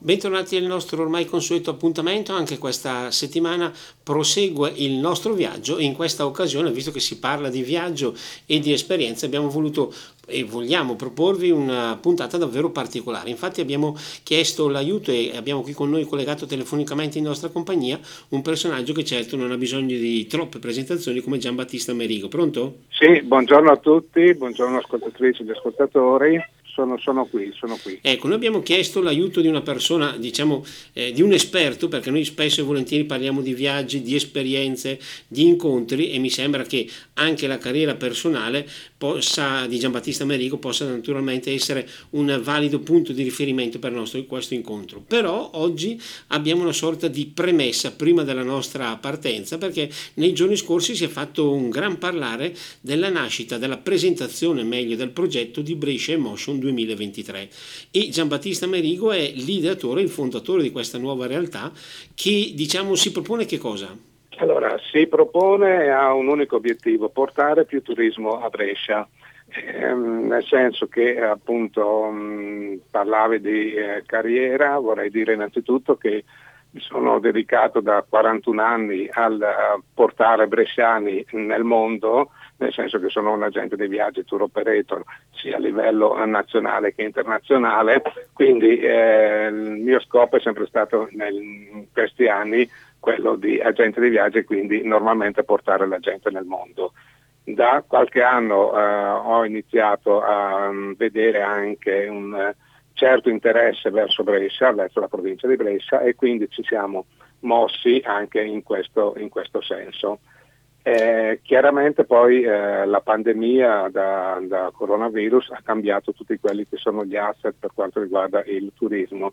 Bentornati al nostro ormai consueto appuntamento, anche questa settimana prosegue il nostro viaggio in questa occasione, visto che si parla di viaggio e di esperienze, abbiamo voluto e vogliamo proporvi una puntata davvero particolare. Infatti abbiamo chiesto l'aiuto e abbiamo qui con noi collegato telefonicamente in nostra compagnia un personaggio che certo non ha bisogno di troppe presentazioni come Giambattista Merigo. Pronto? Sì, buongiorno a tutti, buongiorno ascoltatrici e ascoltatori sono, sono, qui, sono qui. Ecco, noi abbiamo chiesto l'aiuto di una persona, diciamo, eh, di un esperto, perché noi spesso e volentieri parliamo di viaggi, di esperienze, di incontri e mi sembra che anche la carriera personale possa, di Giambattista Merigo possa naturalmente essere un valido punto di riferimento per nostro, questo incontro. Però oggi abbiamo una sorta di premessa prima della nostra partenza, perché nei giorni scorsi si è fatto un gran parlare della nascita, della presentazione meglio del progetto di Brescia Emotion 2020 2023 e Giambattista Merigo è l'ideatore, il fondatore di questa nuova realtà che diciamo si propone che cosa? Allora, si propone a un unico obiettivo, portare più turismo a Brescia. Eh, nel senso che appunto mh, parlavi di eh, carriera, vorrei dire innanzitutto che mi sono dedicato da 41 anni al portare bresciani nel mondo, nel senso che sono un agente dei viaggi tour operator sia a livello nazionale che internazionale, quindi eh, il mio scopo è sempre stato nel, in questi anni quello di agente dei viaggi e quindi normalmente portare la gente nel mondo. Da qualche anno eh, ho iniziato a um, vedere anche un uh, certo interesse verso Brescia, verso la provincia di Brescia e quindi ci siamo mossi anche in questo, in questo senso. Eh, chiaramente poi eh, la pandemia da, da, coronavirus ha cambiato tutti quelli che sono gli asset per quanto riguarda il turismo.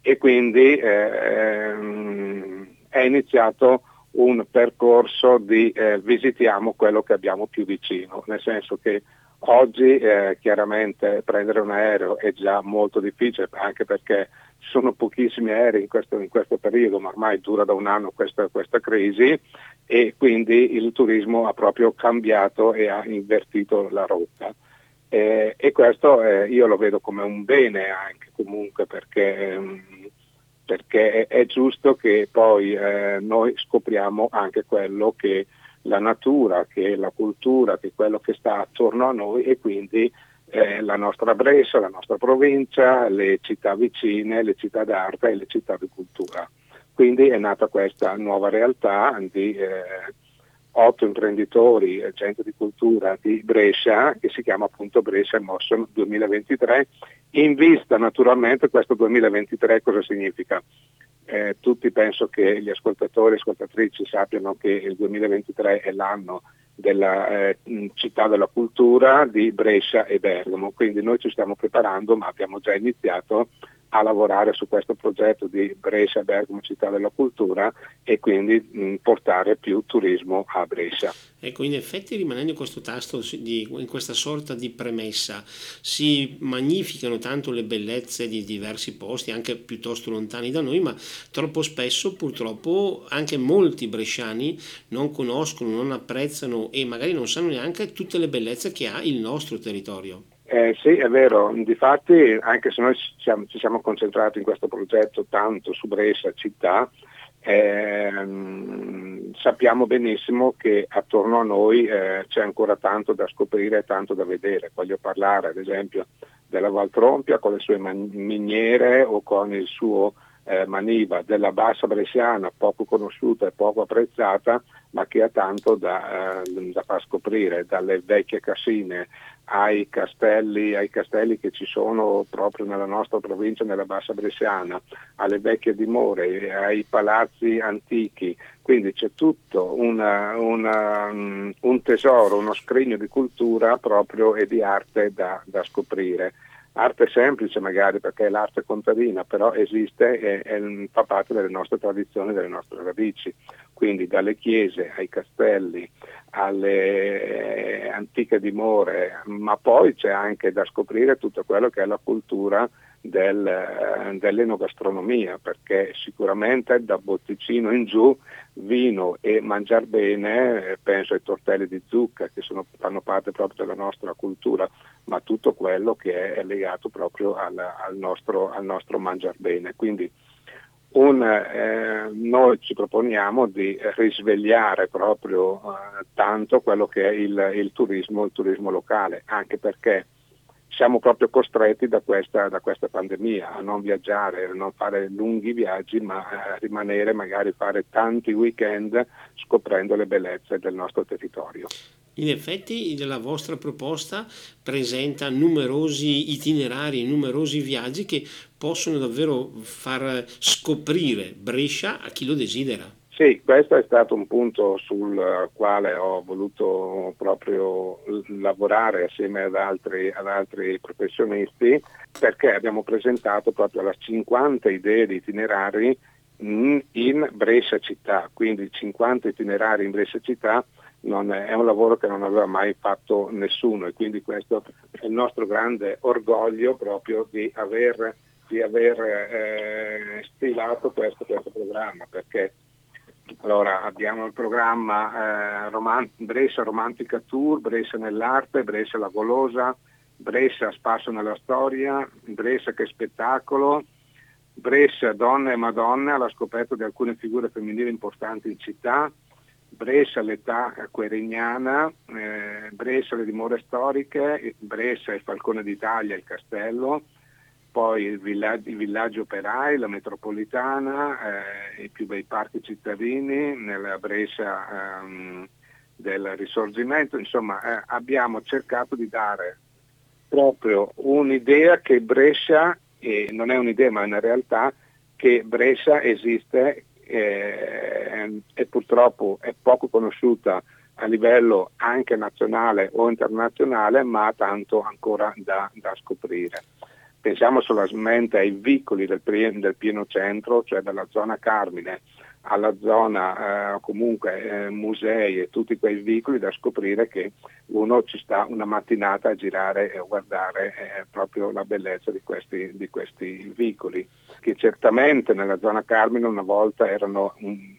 E quindi eh, è iniziato un percorso di eh, visitiamo quello che abbiamo più vicino, nel senso che Oggi eh, chiaramente prendere un aereo è già molto difficile anche perché ci sono pochissimi aerei in questo, in questo periodo, ma ormai dura da un anno questa, questa, crisi e quindi il turismo ha proprio cambiato e ha invertito la rotta. Eh, e questo eh, io lo vedo come un bene anche comunque perché, perché è, giusto che poi eh, noi scopriamo anche quello che la natura, che la cultura, che quello che sta attorno a noi e quindi eh, la nostra Brescia, la nostra provincia, le città vicine, le città d'arte e le città di cultura. Quindi è nata questa nuova realtà di eh, otto imprenditori, gente di cultura di Brescia, che si chiama appunto Brescia Emotion 2023, in vista naturalmente questo 2023 cosa significa? eh, tutti penso che gli ascoltatori e ascoltatrici sappiano che il 2023 è l'anno della eh, città della cultura di Brescia e Bergamo, quindi noi ci stiamo preparando ma abbiamo già iniziato a lavorare su questo progetto di Brescia, Bergamo, città della cultura e quindi portare più turismo a Brescia. Ecco, in effetti rimanendo in questo tasto, di, in questa sorta di premessa, si magnificano tanto le bellezze di diversi posti, anche piuttosto lontani da noi, ma troppo spesso purtroppo anche molti bresciani non conoscono, non apprezzano e magari non sanno neanche tutte le bellezze che ha il nostro territorio. Eh, sì, è vero, difatti anche se noi ci siamo, ci siamo, concentrati in questo progetto tanto su Brescia città, ehm, sappiamo benissimo che attorno a noi eh, c'è ancora tanto da scoprire e tanto da vedere. Voglio parlare ad esempio della Valtrompia con le sue miniere o con il suo eh, Maniva, della Bassa Bresciana, poco conosciuta e poco apprezzata, ma che ha tanto da, eh, da far scoprire, dalle vecchie casine ai castelli, ai castelli, che ci sono proprio nella nostra provincia, nella Bassa Bresciana, alle vecchie dimore, ai palazzi antichi, quindi c'è tutto una, una, un tesoro, uno scrigno di cultura proprio e di arte da, da scoprire arte semplice magari perché è l'arte contadina, però esiste e, e fa parte delle nostre tradizioni, delle nostre radici, quindi dalle chiese ai castelli, alle eh, antiche dimore, ma poi c'è anche da scoprire tutto quello che è la cultura del, eh, dell'enogastronomia, perché sicuramente da botticino in giù vino e mangiare bene, eh, penso ai tortelli di zucca che sono, fanno parte proprio della nostra cultura, ma tutto quello che è legato proprio al, al nostro, al nostro mangiare bene. Quindi un, eh, noi ci proponiamo di risvegliare proprio eh, tanto quello che è il, il, turismo, il turismo locale, anche perché siamo proprio costretti da questa, da questa, pandemia a non viaggiare, a non fare lunghi viaggi, ma a rimanere magari fare tanti weekend scoprendo le bellezze del nostro territorio. In effetti la vostra proposta presenta numerosi itinerari, numerosi viaggi che possono davvero far scoprire Brescia a chi lo desidera. Sì, questo è stato un punto sul quale ho voluto proprio lavorare assieme ad altri, ad altri professionisti perché abbiamo presentato proprio las 50 idee di itinerari in Brescia città, quindi 50 itinerari in Brescia città è, è un lavoro che non aveva mai fatto nessuno. E quindi questo è il nostro grande orgoglio proprio di aver, di aver eh, stilato questo, questo programma perché allora, abbiamo il programma eh, Roman- Brescia Romantica Tour, Brescia nell'arte, Brescia la Golosa, Brescia Spasso nella storia, Brescia che spettacolo, Brescia Donne e Madonna alla scoperta di alcune figure femminili importanti in città, Brescia l'età querignana, eh, Brescia le dimore storiche, Brescia il Falcone d'Italia, il castello, poi i villaggi operai, la metropolitana, eh, i più bei parchi cittadini, nella Brescia ehm, del risorgimento, insomma eh, abbiamo cercato di dare proprio un'idea che Brescia, e non è un'idea ma è una realtà, che Brescia esiste eh, e purtroppo è poco conosciuta a livello anche nazionale o internazionale, ma tanto ancora da, da scoprire. Pensiamo solamente ai vicoli del, del, pieno centro, cioè dalla zona Carmine alla zona eh, comunque eh, musei e tutti quei vicoli da scoprire che uno ci sta una mattinata a girare e a guardare eh, proprio la bellezza di questi, di questi, vicoli, che certamente nella zona Carmine una volta erano um,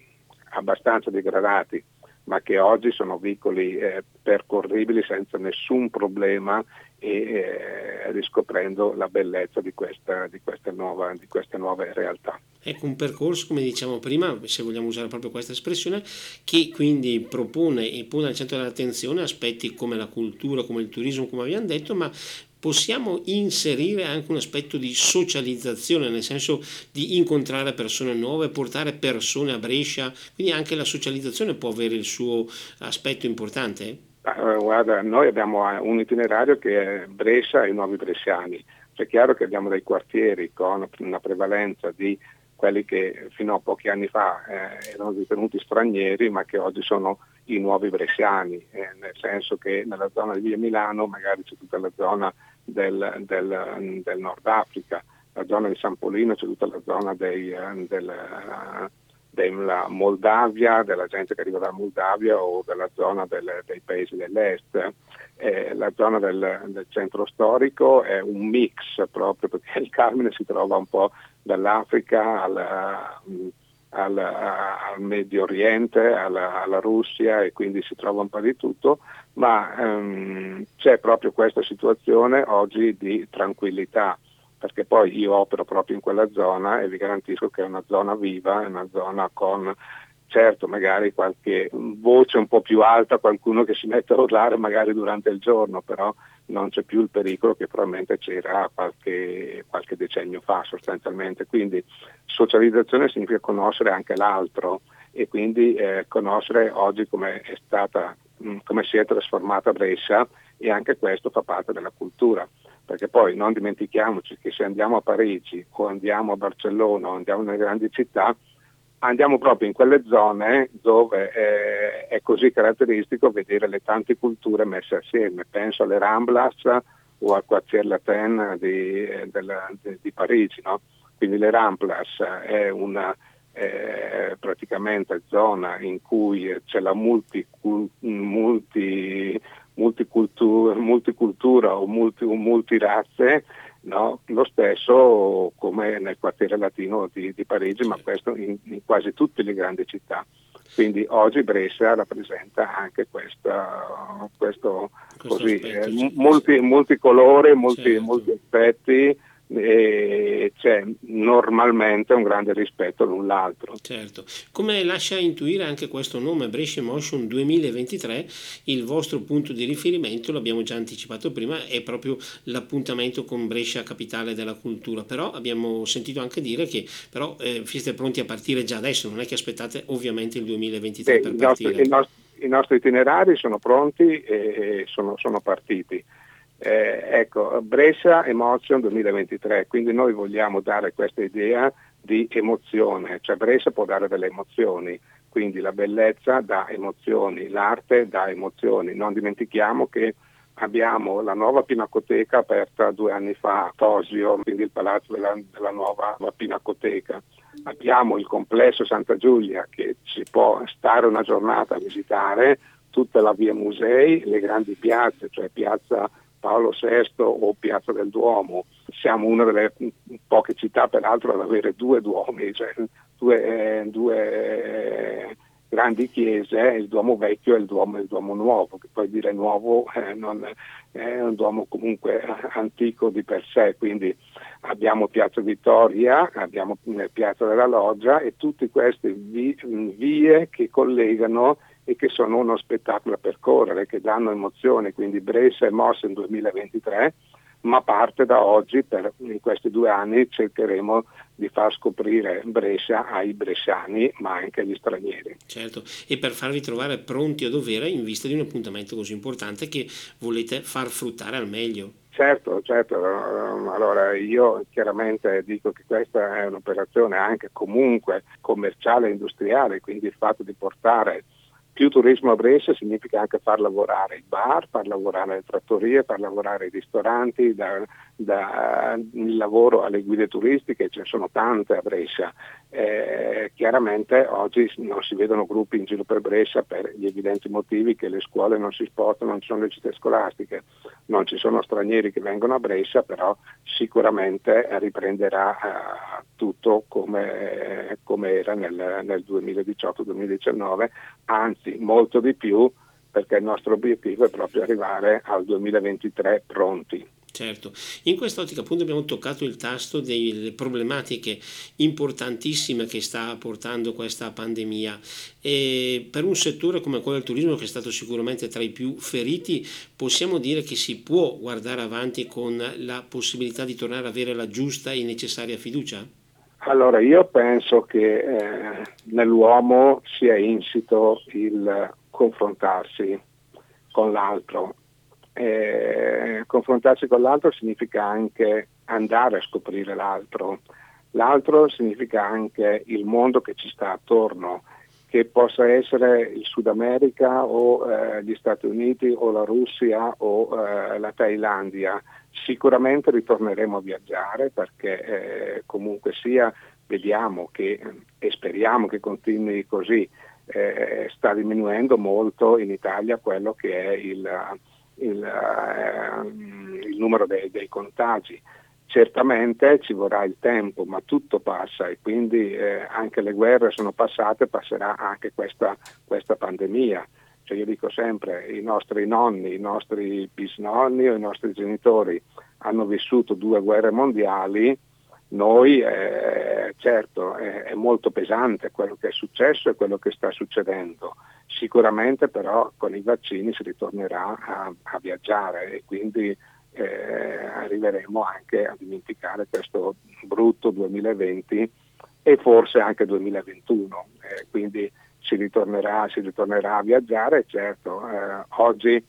abbastanza degradati, ma che oggi sono vicoli eh, percorribili senza nessun problema e riscoprendo la bellezza di, questa, di, questa nuova, di, queste nuove realtà. Ecco un percorso, come diciamo prima, se vogliamo usare proprio questa espressione, che quindi propone e pone al centro dell'attenzione aspetti come la cultura, come il turismo, come abbiamo detto, ma possiamo inserire anche un aspetto di socializzazione, nel senso di incontrare persone nuove, portare persone a Brescia, quindi anche la socializzazione può avere il suo aspetto importante? Ah, guarda, noi abbiamo eh, un itinerario che è Brescia e i nuovi bresciani. È chiaro che abbiamo dei quartieri con una prevalenza di quelli che fino a pochi anni fa eh, erano ritenuti stranieri ma che oggi sono i nuovi bresciani, eh, nel senso che nella zona di Via Milano magari c'è tutta la zona del, del, del Nord Africa, la zona di San Polino c'è tutta la zona dei, eh, del, eh, della Moldavia, della gente che arriva dalla Moldavia o della zona del, dei paesi dell'est. Eh, la zona del, del, centro storico è un mix proprio perché il Carmine si trova un po' dall'Africa al, al, al Medio Oriente, alla, alla, Russia e quindi si trova un po' di tutto, ma ehm, c'è proprio questa situazione oggi di tranquillità perché poi io opero proprio in quella zona e vi garantisco che è una zona viva, è una zona con certo magari qualche voce un po' più alta, qualcuno che si mette a urlare magari durante il giorno, però non c'è più il pericolo che probabilmente c'era qualche, qualche decennio fa sostanzialmente. Quindi socializzazione significa conoscere anche l'altro e quindi eh, conoscere oggi come è stata, mh, come si è trasformata Brescia e anche questo fa parte della cultura perché poi non dimentichiamoci che se andiamo a Parigi o andiamo a Barcellona o andiamo nelle grandi città, andiamo proprio in quelle zone dove eh, è così caratteristico vedere le tante culture messe assieme. Penso alle Ramblas o al Quartier Latin di, eh, della, di, di Parigi. No? Quindi le Ramblas è una eh, praticamente zona in cui c'è la multi, multi multicultura, multicultura o, multi, o multirazze No? Lo stesso come nel quartiere latino di, di Parigi, ma questo in, in, quasi tutte le grandi città. Quindi oggi Brescia rappresenta anche questa, questo, questo così, eh, multi, multicolore, multi, certo. multi aspetti c'è normalmente un grande rispetto l'un l'altro. Certo, come lascia intuire anche questo nome Brescia Motion 2023, il vostro punto di riferimento, l'abbiamo già anticipato prima, è proprio l'appuntamento con Brescia Capitale della Cultura, però abbiamo sentito anche dire che però eh, siete pronti a partire già adesso, non è che aspettate ovviamente il 2023 Beh, per i partire. Nostri, i, nostri, I nostri itinerari sono pronti e sono, sono partiti eh, ecco, Brescia Emotion 2023, quindi noi vogliamo dare questa idea di emozione, cioè Brescia può dare delle emozioni, quindi la bellezza dà emozioni, l'arte dà emozioni. Non dimentichiamo che abbiamo la nuova Pinacoteca aperta due anni fa a Tosio, quindi il palazzo della, della nuova Pinacoteca. Abbiamo il complesso Santa Giulia che si può stare una giornata a visitare, tutta la via musei, le grandi piazze, cioè piazza Paolo VI o Piazza del Duomo. Siamo una delle poche città peraltro ad avere due duomi, cioè due, eh, due eh, grandi chiese, il Duomo Vecchio e il Duomo, il Duomo Nuovo, che poi dire nuovo eh, non, è un Duomo comunque antico di per sé, quindi abbiamo Piazza Vittoria, abbiamo eh, Piazza della Loggia e tutte queste vie che collegano e che sono uno spettacolo a percorrere, che danno emozione, quindi Brescia è mossa in 2023, ma parte da oggi, per, in questi due anni cercheremo di far scoprire Brescia ai bresciani, ma anche agli stranieri. Certo, e per farvi trovare pronti a dovere in vista di un appuntamento così importante che volete far fruttare al meglio. Certo, certo, allora io chiaramente dico che questa è un'operazione anche comunque commerciale e industriale, quindi il fatto di portare più turismo a Brescia significa anche far lavorare i bar, far lavorare le trattorie, far lavorare i ristoranti, da, da, il lavoro alle guide turistiche, ce ne sono tante a Brescia. Eh, chiaramente oggi non si vedono gruppi in giro per Brescia per gli evidenti motivi che le scuole non si spostano, non ci sono le città scolastiche, non ci sono stranieri che vengono a Brescia, però sicuramente riprenderà eh, tutto come, come era nel, nel 2018-2019, anzi anzi molto di più perché il nostro obiettivo è proprio arrivare al 2023 pronti. Certo, in quest'ottica appunto abbiamo toccato il tasto delle problematiche importantissime che sta portando questa pandemia e per un settore come quello del turismo che è stato sicuramente tra i più feriti possiamo dire che si può guardare avanti con la possibilità di tornare ad avere la giusta e necessaria fiducia? Allora, io penso che eh, nell'uomo sia insito il confrontarsi con l'altro. Eh, confrontarsi con l'altro significa anche andare a scoprire l'altro. L'altro significa anche il mondo che ci sta attorno, che possa essere il Sud America o eh, gli Stati Uniti o la Russia o eh, la Thailandia Sicuramente ritorneremo a viaggiare perché eh, comunque sia vediamo che e speriamo che continui così, eh, sta diminuendo molto in Italia quello che è il, il, eh, il numero dei, dei, contagi. Certamente ci vorrà il tempo, ma tutto passa e quindi eh, anche le guerre sono passate, passerà anche questa, questa pandemia. Cioè io dico sempre, i nostri nonni, i nostri bisnonni o i nostri genitori hanno vissuto due guerre mondiali, noi eh, certo è, è, molto pesante quello che è successo e quello che sta succedendo. Sicuramente però con i vaccini si ritornerà a, a viaggiare e quindi eh, arriveremo anche a dimenticare questo brutto 2020 e forse anche 2021. Eh, quindi si ritornerà, si ritornerà, a viaggiare, certo, eh, oggi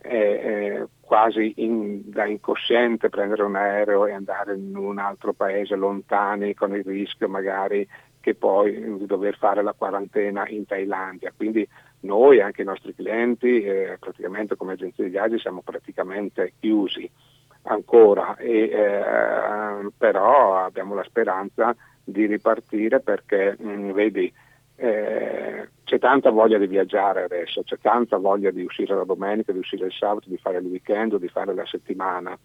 è, quasi in, da incosciente prendere un aereo e andare in un altro paese lontani con il rischio magari che poi di dover fare la quarantena in Thailandia. Quindi noi, anche i nostri clienti, eh, praticamente come agenzia di viaggi siamo praticamente chiusi ancora, e, eh, però abbiamo la speranza di ripartire perché mh, mm, vedi eh, c'è tanta voglia di viaggiare adesso, c'è tanta voglia di uscire la domenica, di uscire il sabato, di fare il weekend, di fare la settimana.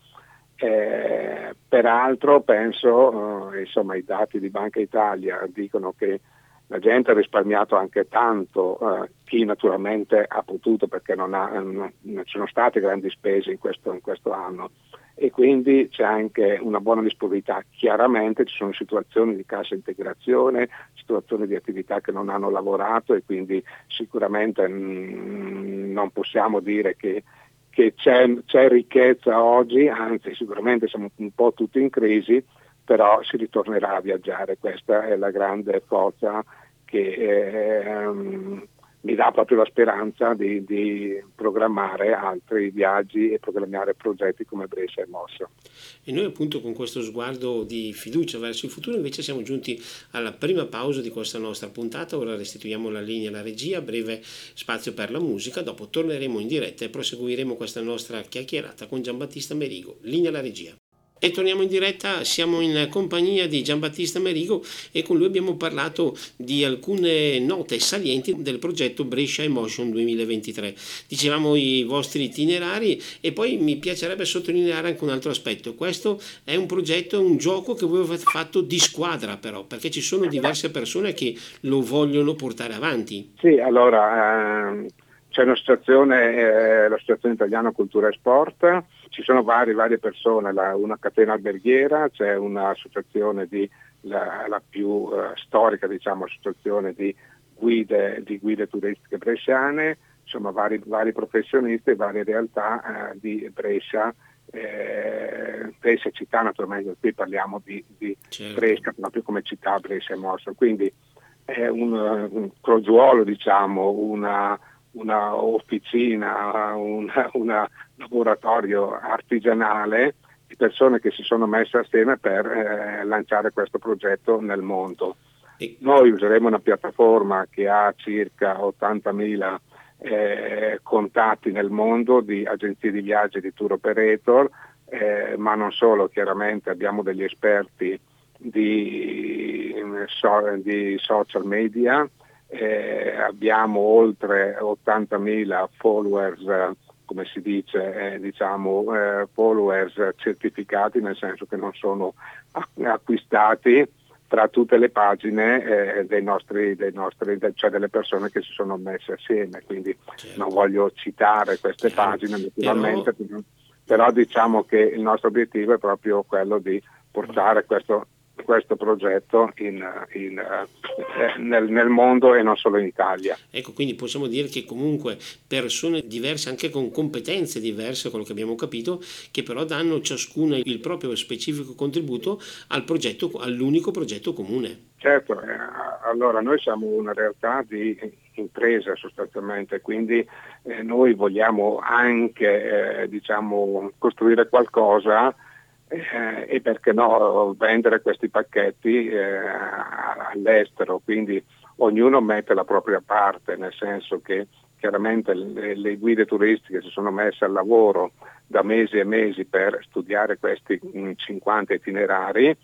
Eh, peraltro penso, eh, insomma i dati di Banca Italia dicono che la gente ha risparmiato anche tanto, eh, chi naturalmente ha potuto perché non, ha, non, ci sono state grandi spese in questo, in questo, anno e quindi c'è anche una buona disponibilità. Chiaramente ci sono situazioni di cassa integrazione, situazioni di attività che non hanno lavorato e quindi sicuramente mh, non possiamo dire che che c'è, c'è ricchezza oggi, anzi sicuramente siamo un po' tutti in crisi, però si ritornerà a viaggiare, questa è la grande forza che ehm, mi dà proprio la speranza di, di, programmare altri viaggi e programmare progetti come Brescia e Mosso. E noi appunto con questo sguardo di fiducia verso il futuro invece siamo giunti alla prima pausa di questa nostra puntata, ora restituiamo la linea alla regia, breve spazio per la musica, dopo torneremo in diretta e proseguiremo questa nostra chiacchierata con Giambattista Merigo. Linea alla regia. E torniamo in diretta, siamo in compagnia di Giambattista Merigo e con lui abbiamo parlato di alcune note salienti del progetto Brescia Emotion 2023. Dicevamo i vostri itinerari e poi mi piacerebbe sottolineare anche un altro aspetto. Questo è un progetto, un gioco che voi avete fatto di squadra però, perché ci sono diverse persone che lo vogliono portare avanti. Sì, allora ehm, c'è un'associazione, eh, l'Associazione Italiana Cultura e Sport ci sono varie, varie persone, la, una catena alberghiera, c'è un'associazione di, la, la più uh, storica diciamo, associazione di guide, di guide turistiche bresciane, insomma vari, vari professionisti e varie realtà uh, di Brescia, eh, Brescia città naturalmente, qui parliamo di, di certo. Brescia, proprio come città Brescia e Mosso, quindi è un, un crogiuolo, diciamo, una una officina, un una laboratorio artigianale di persone che si sono messe assieme per eh, lanciare questo progetto nel mondo. Noi useremo una piattaforma che ha circa 80.000 eh, contatti nel mondo di agenzie di viaggio e di tour operator, eh, ma non solo, chiaramente abbiamo degli esperti di, so, di social media, eh, abbiamo oltre 80.000 followers, come si dice, eh, diciamo, eh, followers certificati, nel senso che non sono acquistati tra tutte le pagine eh, dei nostri, dei nostri, cioè delle persone che si sono messe assieme, quindi certo. non voglio citare queste certo. pagine naturalmente, però... però diciamo che il nostro obiettivo è proprio quello di portare questo questo progetto in, in, eh, nel, nel, mondo e non solo in Italia. Ecco, quindi possiamo dire che comunque persone diverse, anche con competenze diverse, quello che abbiamo capito, che però danno ciascuna il proprio specifico contributo al progetto, all'unico progetto comune. Certo, eh, allora noi siamo una realtà di impresa sostanzialmente, quindi eh, noi vogliamo anche eh, diciamo, costruire qualcosa eh, e perché no vendere questi pacchetti eh, all'estero, quindi ognuno mette la propria parte, nel senso che chiaramente le, le, guide turistiche si sono messe al lavoro da mesi e mesi per studiare questi 50 mm, itinerari,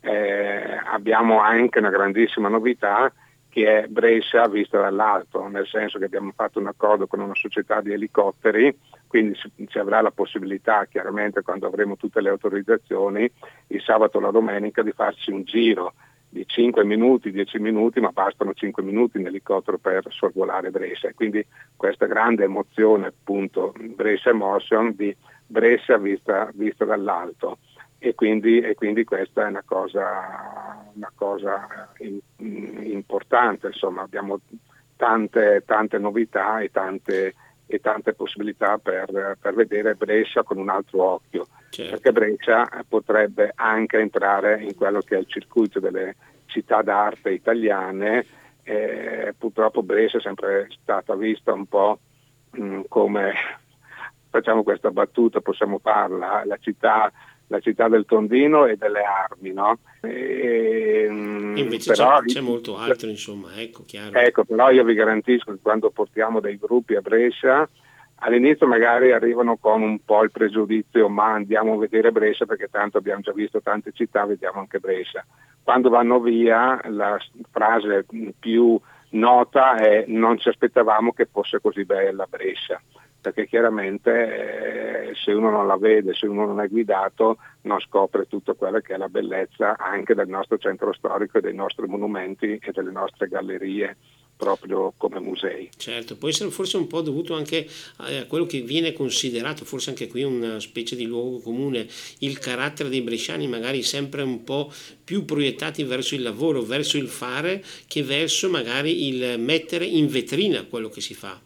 eh, abbiamo anche una grandissima novità che è Brescia vista dall'alto, nel senso che abbiamo fatto un accordo con una società di elicotteri, quindi ci avrà la possibilità chiaramente quando avremo tutte le autorizzazioni il sabato o la domenica di farci un giro di 5 minuti, 10 minuti, ma bastano 5 minuti in elicottero per sorvolare Brescia. Quindi questa grande emozione appunto Brescia Emotion di Brescia vista, vista dall'alto e quindi, e quindi, questa è una cosa, una cosa in, importante, insomma abbiamo tante, tante novità e tante, e tante possibilità per, per, vedere Brescia con un altro occhio, certo. perché Brescia potrebbe anche entrare in quello che è il circuito delle città d'arte italiane, eh, purtroppo Brescia è sempre stata vista un po' mh, come, facciamo questa battuta, possiamo farla, la città la città del tondino e delle armi, no? E, mm, Invece però, c'è, c'è, molto altro, insomma, ecco, chiaro. Ecco, però io vi garantisco che quando portiamo dei gruppi a Brescia, all'inizio magari arrivano con un po' il pregiudizio, ma andiamo a vedere Brescia perché tanto abbiamo già visto tante città, vediamo anche Brescia. Quando vanno via la frase più nota è non ci aspettavamo che fosse così bella Brescia perché chiaramente eh, se uno non la vede, se uno non è guidato, non scopre tutto quello che è la bellezza anche del nostro centro storico, dei nostri monumenti e delle nostre gallerie proprio come musei. Certo, può essere forse un po' dovuto anche a quello che viene considerato, forse anche qui una specie di luogo comune, il carattere dei bresciani magari sempre un po' più proiettati verso il lavoro, verso il fare, che verso magari il mettere in vetrina quello che si fa.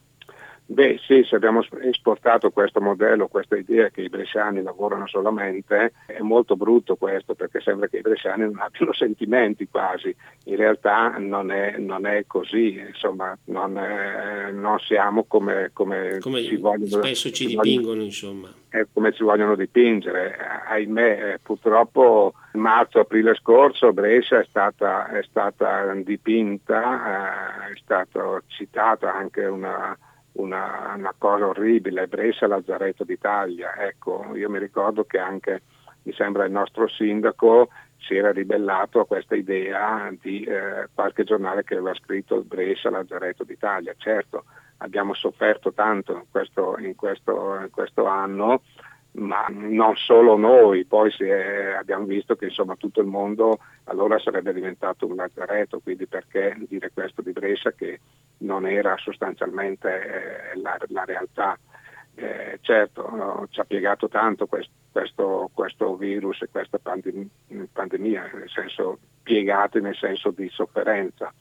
Beh sì, se abbiamo esportato questo modello, questa idea che i bresciani lavorano solamente, è molto brutto questo perché sembra che i bresciani non abbiano sentimenti quasi, in realtà non è, non è così, insomma non, è, non siamo come, come, come ci vogliono, spesso ci dipingono insomma. come ci vogliono dipingere, ahimè eh, purtroppo marzo-aprile scorso Brescia è stata, è stata dipinta, eh, è stata citata anche una una, una cosa orribile, Brescia Lazzaretto d'Italia. Ecco, io mi ricordo che anche, mi sembra, il nostro sindaco si era ribellato a questa idea di eh, qualche giornale che aveva scritto Brescia Lazzaretto d'Italia. Certo, abbiamo sofferto tanto in questo, in questo, in questo anno, ma non solo noi, poi è, abbiamo visto che insomma, tutto il mondo allora sarebbe diventato un lazzaretto, quindi perché dire questo di Brescia che non era sostanzialmente eh, la, la, realtà. Eh, certo, no, ci ha piegato tanto questo, questo, questo virus e questa pandem- pandemia, nel senso piegati nel senso di sofferenza,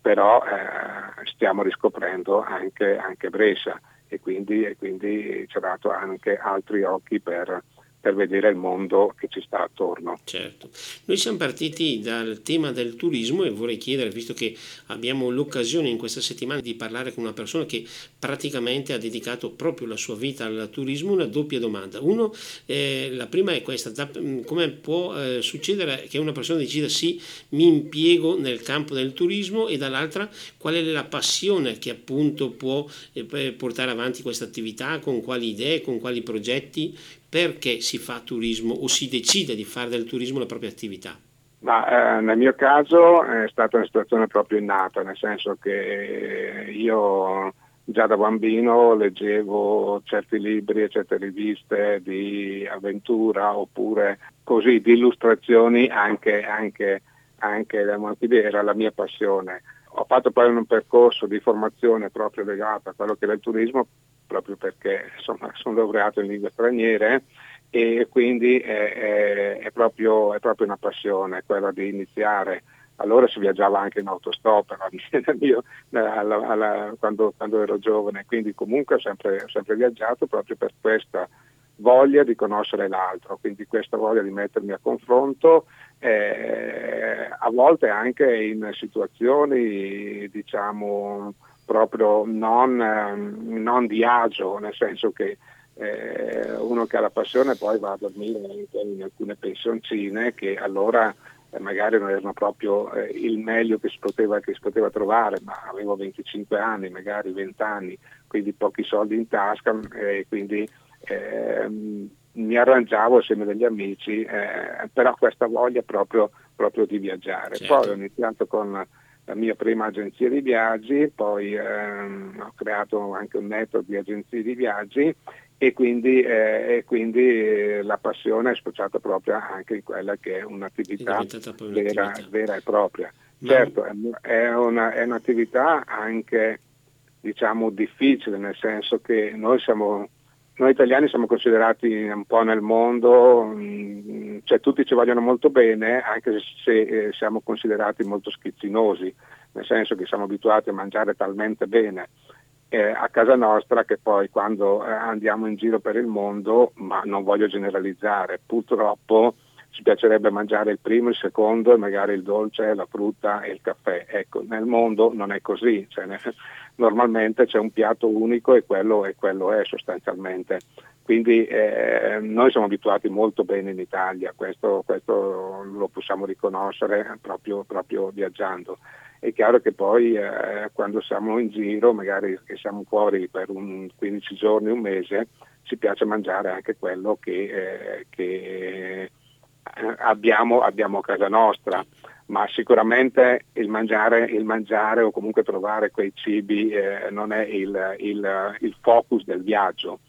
però eh, stiamo riscoprendo anche, anche Brescia e quindi, e quindi ci ha dato anche altri occhi per, per vedere il mondo che ci sta attorno. Certo, noi siamo partiti dal tema del turismo e vorrei chiedere, visto che abbiamo l'occasione in questa settimana di parlare con una persona che praticamente ha dedicato proprio la sua vita al turismo, una doppia domanda. Uno, eh, la prima è questa, da, mm, come può eh, succedere che una persona decida sì, mi impiego nel campo del turismo e dall'altra qual è la passione che appunto può eh, portare avanti questa attività, con quali idee, con quali progetti, perché si fa turismo o si decide di fare del turismo la propria attività? Ma, eh, nel mio caso è stata una situazione proprio innata, nel senso che io già da bambino leggevo certi libri e certe riviste di avventura oppure così di illustrazioni anche, anche, anche era la mia passione. Ho fatto poi un percorso di formazione proprio legato a quello che era il turismo proprio perché insomma, sono laureato in lingue straniere e quindi è, è, è, proprio, è, proprio, una passione quella di iniziare. Allora si viaggiava anche in autostop mio, alla, alla, quando, quando, ero giovane, quindi comunque ho sempre, ho sempre viaggiato proprio per questa voglia di conoscere l'altro, quindi questa voglia di mettermi a confronto, eh, a volte anche in situazioni diciamo proprio non, ehm, non di agio, nel senso che eh, uno che ha la passione poi va a dormire in alcune pensioncine che allora eh, magari non erano proprio eh, il meglio che si, poteva, che si, poteva, trovare, ma avevo 25 anni, magari 20 anni, quindi pochi soldi in tasca e quindi ehm, mi arrangiavo assieme agli amici, eh, però questa voglia proprio, proprio di viaggiare. Certo. Poi ho iniziato con la mia prima agenzia di viaggi, poi ehm, ho creato anche un network di agenzie di viaggi e quindi, eh, e quindi la passione è sfociata proprio anche in quella che è un'attività, vera, vera, e propria. No. Certo, è, una, è un'attività anche diciamo difficile, nel senso che noi siamo noi italiani siamo considerati un po' nel mondo, mm, cioè tutti ci vogliono molto bene, anche se eh, siamo considerati molto schizzinosi, nel senso che siamo abituati a mangiare talmente bene eh, a casa nostra che poi quando eh, andiamo in giro per il mondo, ma non voglio generalizzare, purtroppo ci piacerebbe mangiare il primo, il secondo e magari il dolce, la frutta e il caffè. Ecco, nel mondo non è così, cioè, normalmente c'è un piatto unico e quello, e quello è sostanzialmente. Quindi eh, noi siamo abituati molto bene in Italia, questo, questo lo possiamo riconoscere proprio, proprio, viaggiando. È chiaro che poi eh, quando siamo in giro, magari che siamo fuori per un 15 giorni, un mese, ci piace mangiare anche quello che, eh, che abbiamo, abbiamo, a casa nostra. ma sicuramente il mangiare, il mangiare, o comunque trovare quei cibi eh, non è il, il, il, focus del viaggio.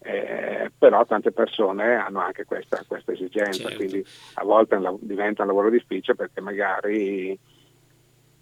Eh, però tante persone hanno anche questa, questa esigenza, certo. quindi a volte diventa un lavoro difficile perché magari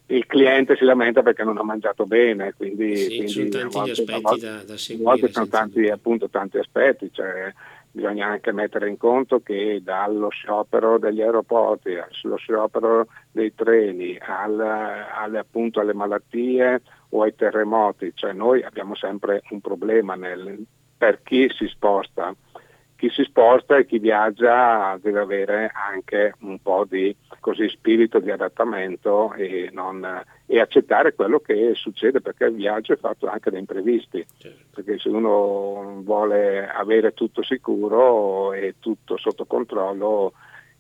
il cliente si lamenta perché non ha mangiato bene, quindi, sì, quindi sono tanti volte, gli aspetti volte, da, da seguire. A volte sono tanti, appunto, tanti aspetti, cioè, bisogna anche mettere in conto che dallo sciopero degli aeroporti, allo sciopero dei treni, al, alle, appunto, alle malattie o ai terremoti, cioè noi abbiamo sempre un problema nel, per chi si sposta. Chi si sposta e chi viaggia deve avere anche un po' di così, spirito di adattamento e, non, e, accettare quello che succede perché il viaggio è fatto anche da imprevisti, certo. perché se uno vuole avere tutto sicuro e tutto sotto controllo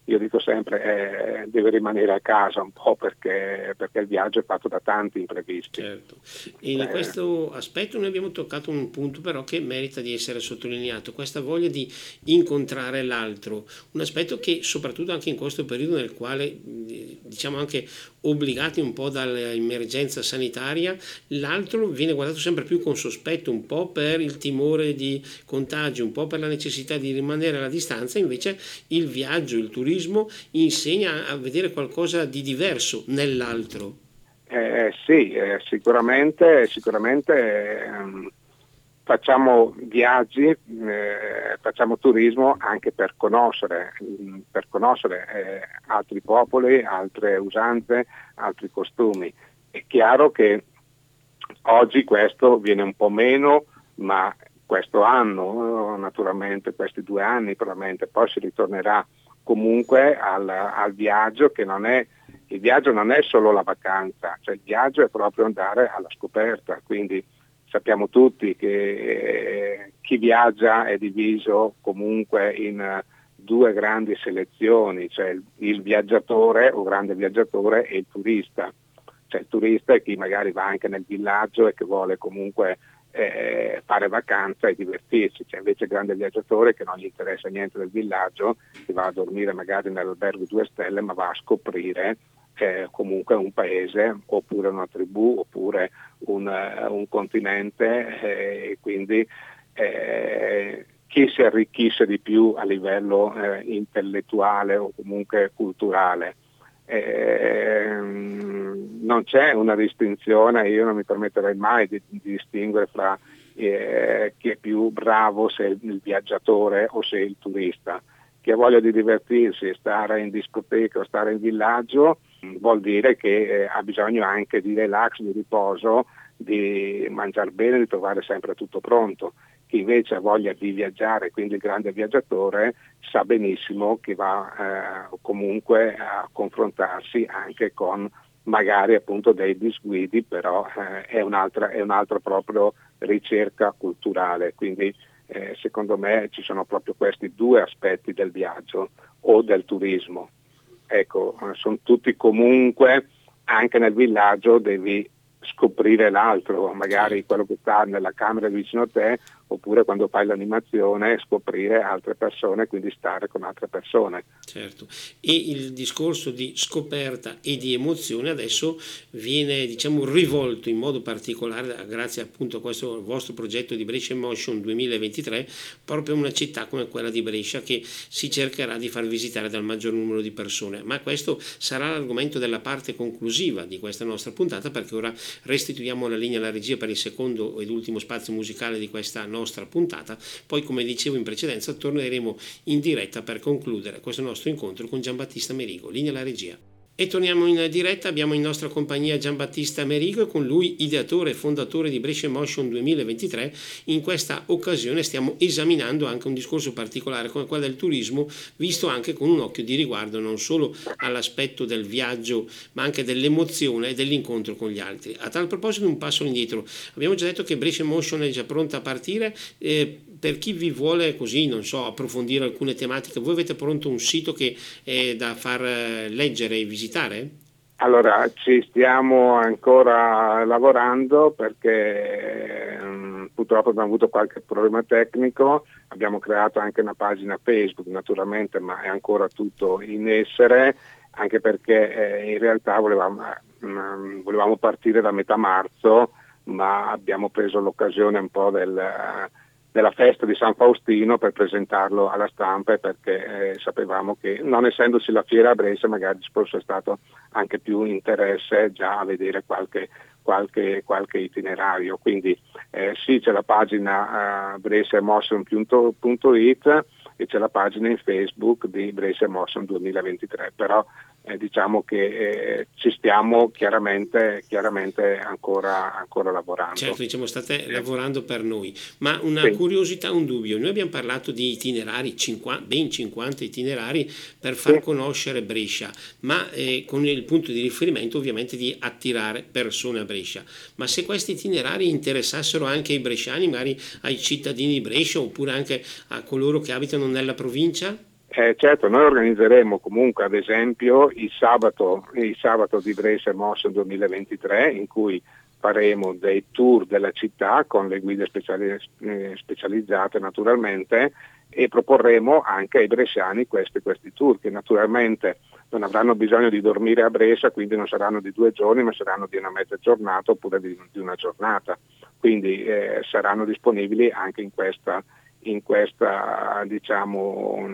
io dico sempre eh, deve rimanere a casa un po' perché, perché, il viaggio è fatto da tanti imprevisti. Certo. E in eh. questo aspetto noi abbiamo toccato un punto però che merita di essere sottolineato, questa voglia di incontrare l'altro, un aspetto che soprattutto anche in questo periodo nel quale diciamo anche obbligati un po' dall'emergenza sanitaria, l'altro viene guardato sempre più con sospetto, un po' per il timore di contagio, un po' per la necessità di rimanere alla distanza, invece il viaggio, il turismo insegna a vedere qualcosa di diverso nell'altro. Eh, sì, eh, sicuramente, sicuramente ehm, facciamo viaggi, eh, facciamo turismo anche per conoscere, per conoscere eh, altri popoli, altre usanze, altri costumi. È chiaro che oggi questo viene un po' meno, ma questo anno, naturalmente, questi due anni probabilmente, poi si ritornerà comunque al, al viaggio che non è il viaggio non è solo la vacanza, cioè il viaggio è proprio andare alla scoperta, quindi sappiamo tutti che eh, chi viaggia è diviso comunque in due grandi selezioni, cioè il viaggiatore o grande viaggiatore e il turista. Cioè il turista è chi magari va anche nel villaggio e che vuole comunque eh, fare vacanza e divertirsi, c'è invece il grande viaggiatore che non gli interessa niente del villaggio, che va a dormire magari nell'albergo due stelle ma va a scoprire è comunque un paese oppure una tribù oppure un, uh, un continente eh, e quindi eh, chi si arricchisce di più a livello eh, intellettuale o comunque culturale. Eh, non c'è una distinzione, io non mi permetterei mai di, di distinguere fra eh, chi è più bravo, se è il viaggiatore o se il turista. Chi ha voglia di divertirsi, stare in discoteca o stare in villaggio, vuol dire che eh, ha bisogno anche di relax, di riposo, di mangiare bene, di trovare sempre tutto pronto. Chi invece ha voglia di viaggiare, quindi il grande viaggiatore, sa benissimo che va eh, comunque a confrontarsi anche con magari appunto dei disguidi, però eh, è, un'altra, è un'altra proprio ricerca culturale. Quindi eh, secondo me ci sono proprio questi due aspetti del viaggio o del turismo ecco, sono tutti comunque, anche nel villaggio devi scoprire l'altro, magari quello che sta nella camera vicino a te, oppure quando fai l'animazione scoprire altre persone, quindi stare con altre persone. Certo, e il discorso di scoperta e di emozione adesso viene diciamo rivolto in modo particolare grazie appunto a questo vostro progetto di Brescia Emotion 2023 proprio a una città come quella di Brescia che si cercherà di far visitare dal maggior numero di persone, ma questo sarà l'argomento della parte conclusiva di questa nostra puntata perché ora restituiamo la linea alla regia per il secondo ed ultimo spazio musicale di questa nostra puntata. Poi, come dicevo in precedenza, torneremo in diretta per concludere questo nostro incontro con Giambattista Merigo. Linea alla regia. E torniamo in diretta, abbiamo in nostra compagnia Giambattista Merigo e con lui ideatore e fondatore di Brescia Motion 2023. In questa occasione stiamo esaminando anche un discorso particolare come quello del turismo, visto anche con un occhio di riguardo non solo all'aspetto del viaggio, ma anche dell'emozione e dell'incontro con gli altri. A tal proposito un passo indietro, abbiamo già detto che Brescia Motion è già pronta a partire. Eh, per chi vi vuole così, non so, approfondire alcune tematiche, voi avete pronto un sito che è da far eh, leggere e visitare? Allora, ci stiamo ancora lavorando perché um, purtroppo abbiamo avuto qualche problema tecnico, abbiamo creato anche una pagina Facebook naturalmente, ma è ancora tutto in essere anche perché eh, in realtà volevamo, mh, mm, volevamo, partire da metà marzo, ma abbiamo preso l'occasione un po' del, della festa di San Faustino per presentarlo alla stampa perché eh, sapevamo che non essendoci la fiera a Brescia magari fosse stato anche più interesse già a vedere qualche, qualche, qualche itinerario. Quindi eh, sì c'è la pagina eh, bresciaemotion.it e c'è la pagina in Facebook di Brescia Motion 2023, però eh, diciamo che eh, ci stiamo chiaramente, chiaramente ancora, ancora, lavorando. Certo, diciamo state lavorando per noi, ma una sì. curiosità, un dubbio, noi abbiamo parlato di itinerari, 50, ben 50 itinerari per far sì. conoscere Brescia, ma eh, con il punto di riferimento ovviamente di attirare persone a Brescia, ma se questi itinerari interessassero anche ai bresciani, magari ai cittadini di Brescia oppure anche a coloro che abitano nella provincia? Eh, certo, noi organizzeremo comunque ad esempio il sabato, il sabato di Brescia Motion 2023 in cui faremo dei tour della città con le guide speciali, eh, specializzate naturalmente e proporremo anche ai bresciani questi, questi, tour che naturalmente non avranno bisogno di dormire a Brescia, quindi non saranno di due giorni ma saranno di una mezza giornata oppure di, di una giornata, quindi eh, saranno disponibili anche in questa in questa diciamo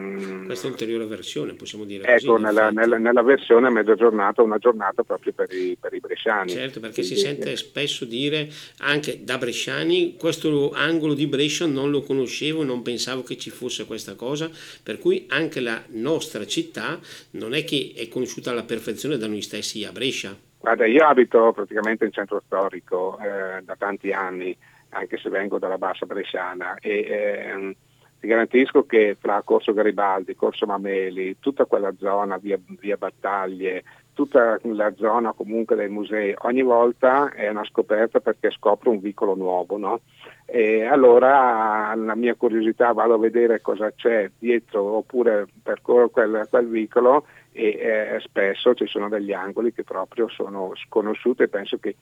questa ulteriore versione possiamo dire ecco così, nella, nella, nella, versione a mezza giornata una giornata proprio per i, per i bresciani. Certo perché Quindi, si sente spesso dire anche da bresciani questo angolo di Brescia non lo conoscevo non pensavo che ci fosse questa cosa per cui anche la nostra città non è che è conosciuta alla perfezione da noi stessi a Brescia. Guarda io abito praticamente in centro storico eh, da tanti anni anche se vengo dalla bassa bresciana e ehm, ti garantisco che fra Corso Garibaldi, Corso Mameli, tutta quella zona, via, via Battaglie, tutta la zona comunque dei musei, ogni volta è una scoperta perché scopro un vicolo nuovo, no? E allora la mia curiosità vado a vedere cosa c'è dietro oppure percorro quel, quel vicolo e eh, spesso ci sono degli angoli che proprio sono sconosciuti e penso che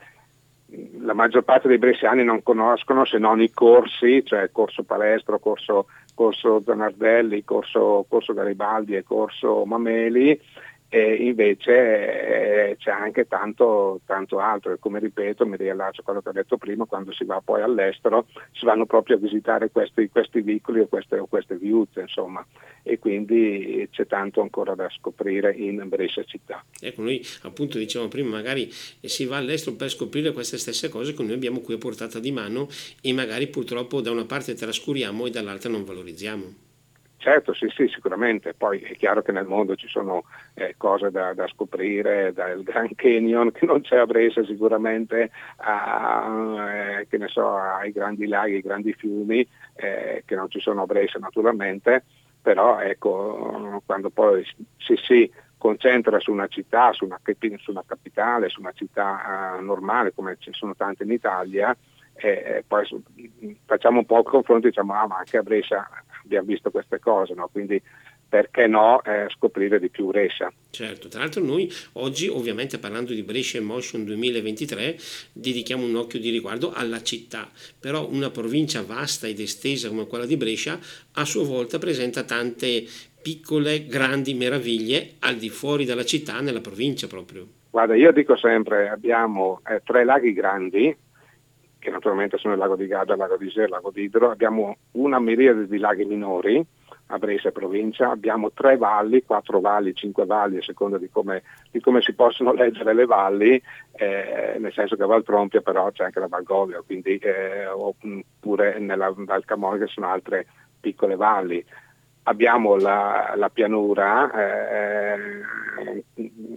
la maggior parte dei bresciani non conoscono se non i corsi, cioè corso palestro, corso, corso Zanardelli, corso, corso Garibaldi e corso Mameli e invece eh, c'è anche tanto, tanto, altro e come ripeto mi riallaccio a quello che ho detto prima quando si va poi all'estero si vanno proprio a visitare questi, questi vicoli o queste, o queste viuzze insomma e quindi c'è tanto ancora da scoprire in Brescia città. Ecco noi appunto dicevamo prima magari si va all'estero per scoprire queste stesse cose che noi abbiamo qui a portata di mano e magari purtroppo da una parte trascuriamo e dall'altra non valorizziamo. Certo, sì, sì, sicuramente. Poi è chiaro che nel mondo ci sono eh, cose da, da, scoprire, dal Grand Canyon che non c'è a Brescia sicuramente, a, eh, so, ai grandi laghi, ai grandi fiumi eh, che non ci sono a Brescia naturalmente, però ecco, quando poi si, si concentra su una città, su una, su una capitale, su una città uh, normale come ci sono tante in Italia, e poi facciamo un po' il confronto e diciamo ah ma anche a Brescia abbiamo visto queste cose, no? quindi perché no eh, scoprire di più Brescia. Certo, tra l'altro noi oggi ovviamente parlando di Brescia Emotion 2023 dedichiamo un occhio di riguardo alla città, però una provincia vasta ed estesa come quella di Brescia a sua volta presenta tante piccole, grandi meraviglie al di fuori dalla città, nella provincia proprio. Guarda, io dico sempre, abbiamo eh, tre laghi grandi, che naturalmente sono il lago di Garda, il lago di Isère, il lago di Idro, abbiamo una miriade di laghi minori a Brescia provincia, abbiamo tre valli, quattro valli, cinque valli a seconda di come, di come si possono leggere le valli, eh, nel senso che a Val Trompia però c'è anche la Val quindi, eh, oppure nella Val Camorra che sono altre piccole valli abbiamo la, la pianura, eh,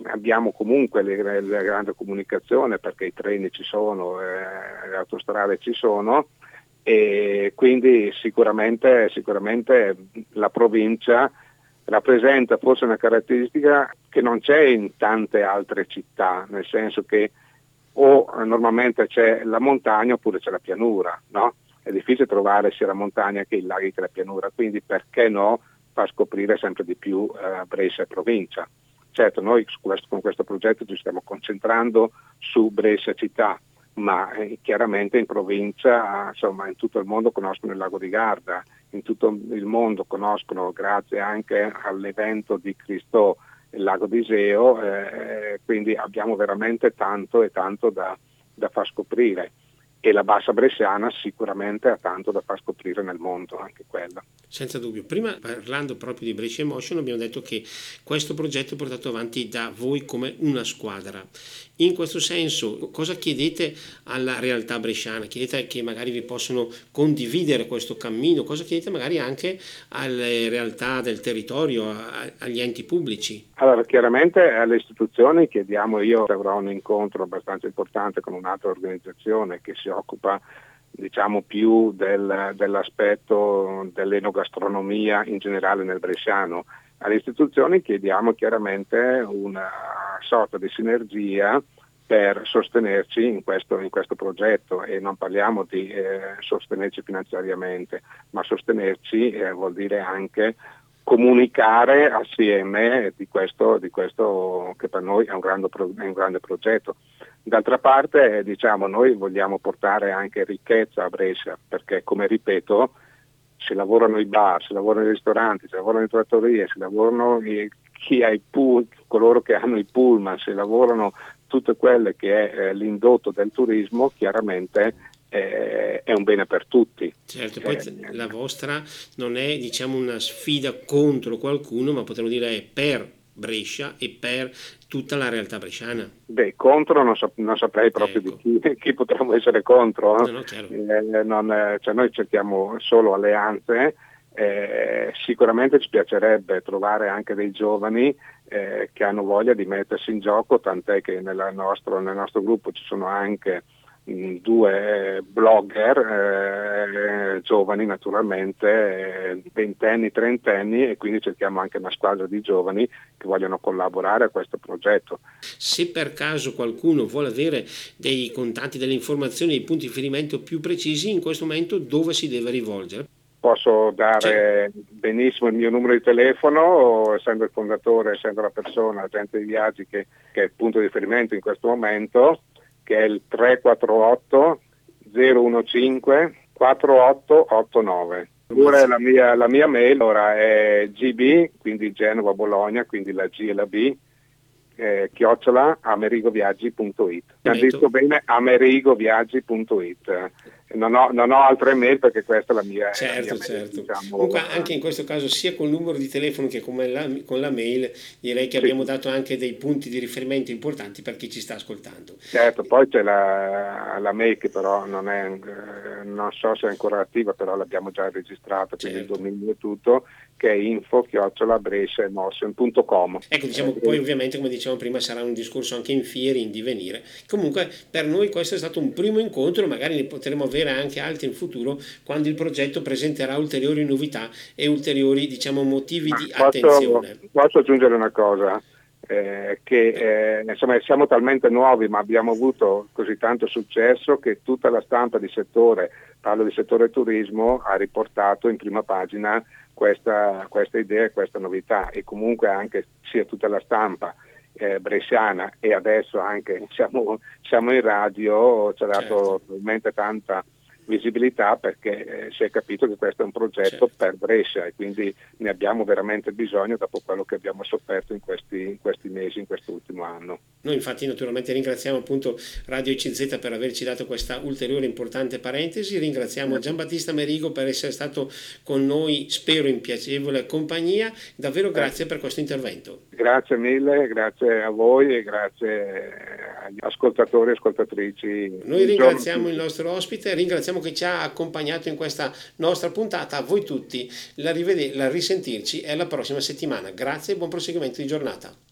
abbiamo comunque le, le grande comunicazione perché i treni ci sono, eh, le autostrade ci sono e quindi sicuramente, sicuramente la provincia rappresenta forse una caratteristica che non c'è in tante altre città, nel senso che o normalmente c'è la montagna oppure c'è la pianura, no? È difficile trovare sia la montagna che i laghi che la pianura, quindi perché no far scoprire sempre di più eh, Brescia e provincia. Certo, noi questo, con questo progetto ci stiamo concentrando su Brescia città, ma eh, chiaramente in provincia, insomma, in tutto il mondo conoscono il lago di Garda, in tutto il mondo conoscono, grazie anche all'evento di Cristo il lago di Iseo, eh, quindi abbiamo veramente tanto e tanto da, da far scoprire e la bassa bresciana sicuramente ha tanto da far scoprire nel mondo anche quella. Senza dubbio. Prima parlando proprio di Brescia Emotion abbiamo detto che questo progetto è portato avanti da voi come una squadra. In questo senso cosa chiedete alla realtà bresciana? Chiedete che magari vi possono condividere questo cammino? Cosa chiedete magari anche alle realtà del territorio, agli enti pubblici? Allora chiaramente alle istituzioni chiediamo, io avrò un incontro abbastanza importante con un'altra organizzazione che si occupa diciamo più del, dell'aspetto dell'enogastronomia in generale nel bresciano. Alle istituzioni chiediamo chiaramente una sorta di sinergia per sostenerci in questo, in questo progetto e non parliamo di eh, sostenerci finanziariamente, ma sostenerci eh, vuol dire anche comunicare assieme di questo, di questo, che per noi è un grande, è un grande progetto. D'altra parte diciamo, noi vogliamo portare anche ricchezza a Brescia perché come ripeto se lavorano i bar, se lavorano i ristoranti, se lavorano le trattorie, se lavorano i, chi ha i pool, coloro che hanno i pullman, se lavorano tutte quelle che è eh, l'indotto del turismo, chiaramente eh, è un bene per tutti. Certo, poi eh, la vostra non è diciamo, una sfida contro qualcuno, ma potremmo dire è per Brescia e per tutta la realtà bresciana. Beh, contro non, sap- non saprei proprio ecco. di chi, chi, potremmo essere contro. No, no, eh, non, eh, cioè noi cerchiamo solo alleanze. Eh, sicuramente ci piacerebbe trovare anche dei giovani eh, che hanno voglia di mettersi in gioco, tant'è che nostro, nel nostro gruppo ci sono anche due blogger eh, giovani naturalmente, ventenni, trentenni e quindi cerchiamo anche una squadra di giovani che vogliono collaborare a questo progetto. Se per caso qualcuno vuole avere dei contatti, delle informazioni, dei punti di riferimento più precisi, in questo momento dove si deve rivolgere? Posso dare sì. benissimo il mio numero di telefono, essendo il fondatore, essendo la persona, agente di viaggi che, che è il punto di riferimento in questo momento, che è il 348 015 4889. Oppure la mia, la mia mail ora è gb, quindi Genova Bologna, quindi la G e la B, eh, chiocciola amerigoviaggi.it. Mi ha detto bene amerigoviaggi.it non ho, non ho, altre mail perché questa è la mia. Certo, la mia certo. Mail, diciamo, Comunque, anche in questo caso, sia col numero di telefono che con la, con la mail, direi che sì. abbiamo dato anche dei punti di riferimento importanti per chi ci sta ascoltando. Certo, poi c'è la, la mail che però non è, eh, non so se è ancora attiva, però l'abbiamo già registrata, quindi certo. il dominio e tutto, che è info chiocciolabresciaemotion.com. Ecco, diciamo, poi ovviamente, come dicevamo prima, sarà un discorso anche in fieri, in divenire. Comunque, per noi questo è stato un primo incontro, magari ne potremo avere avere anche altri in futuro quando il progetto presenterà ulteriori novità e ulteriori diciamo, motivi di posso, attenzione. Posso aggiungere una cosa? Eh, che eh, insomma siamo talmente nuovi ma abbiamo avuto così tanto successo che tutta la stampa di settore, parlo di settore turismo, ha riportato in prima pagina questa, questa idea e questa novità e comunque anche sia tutta la stampa eh, bresciana e adesso anche siamo, siamo in radio, ci ha dato certo. probabilmente tanta visibilità perché eh, si è capito che questo è un progetto certo. per Brescia e quindi ne abbiamo veramente bisogno dopo quello che abbiamo sofferto in questi, in questi mesi, in quest'ultimo anno. Noi infatti naturalmente ringraziamo appunto Radio ICZ per averci dato questa ulteriore importante parentesi, ringraziamo Giambattista Merigo per essere stato con noi, spero in piacevole compagnia, davvero grazie per questo intervento. Grazie mille, grazie a voi e grazie agli ascoltatori e ascoltatrici. Noi ringraziamo il nostro ospite, ringraziamo che ci ha accompagnato in questa nostra puntata, a voi tutti, la, risentirci è la prossima settimana. Grazie e buon proseguimento di giornata.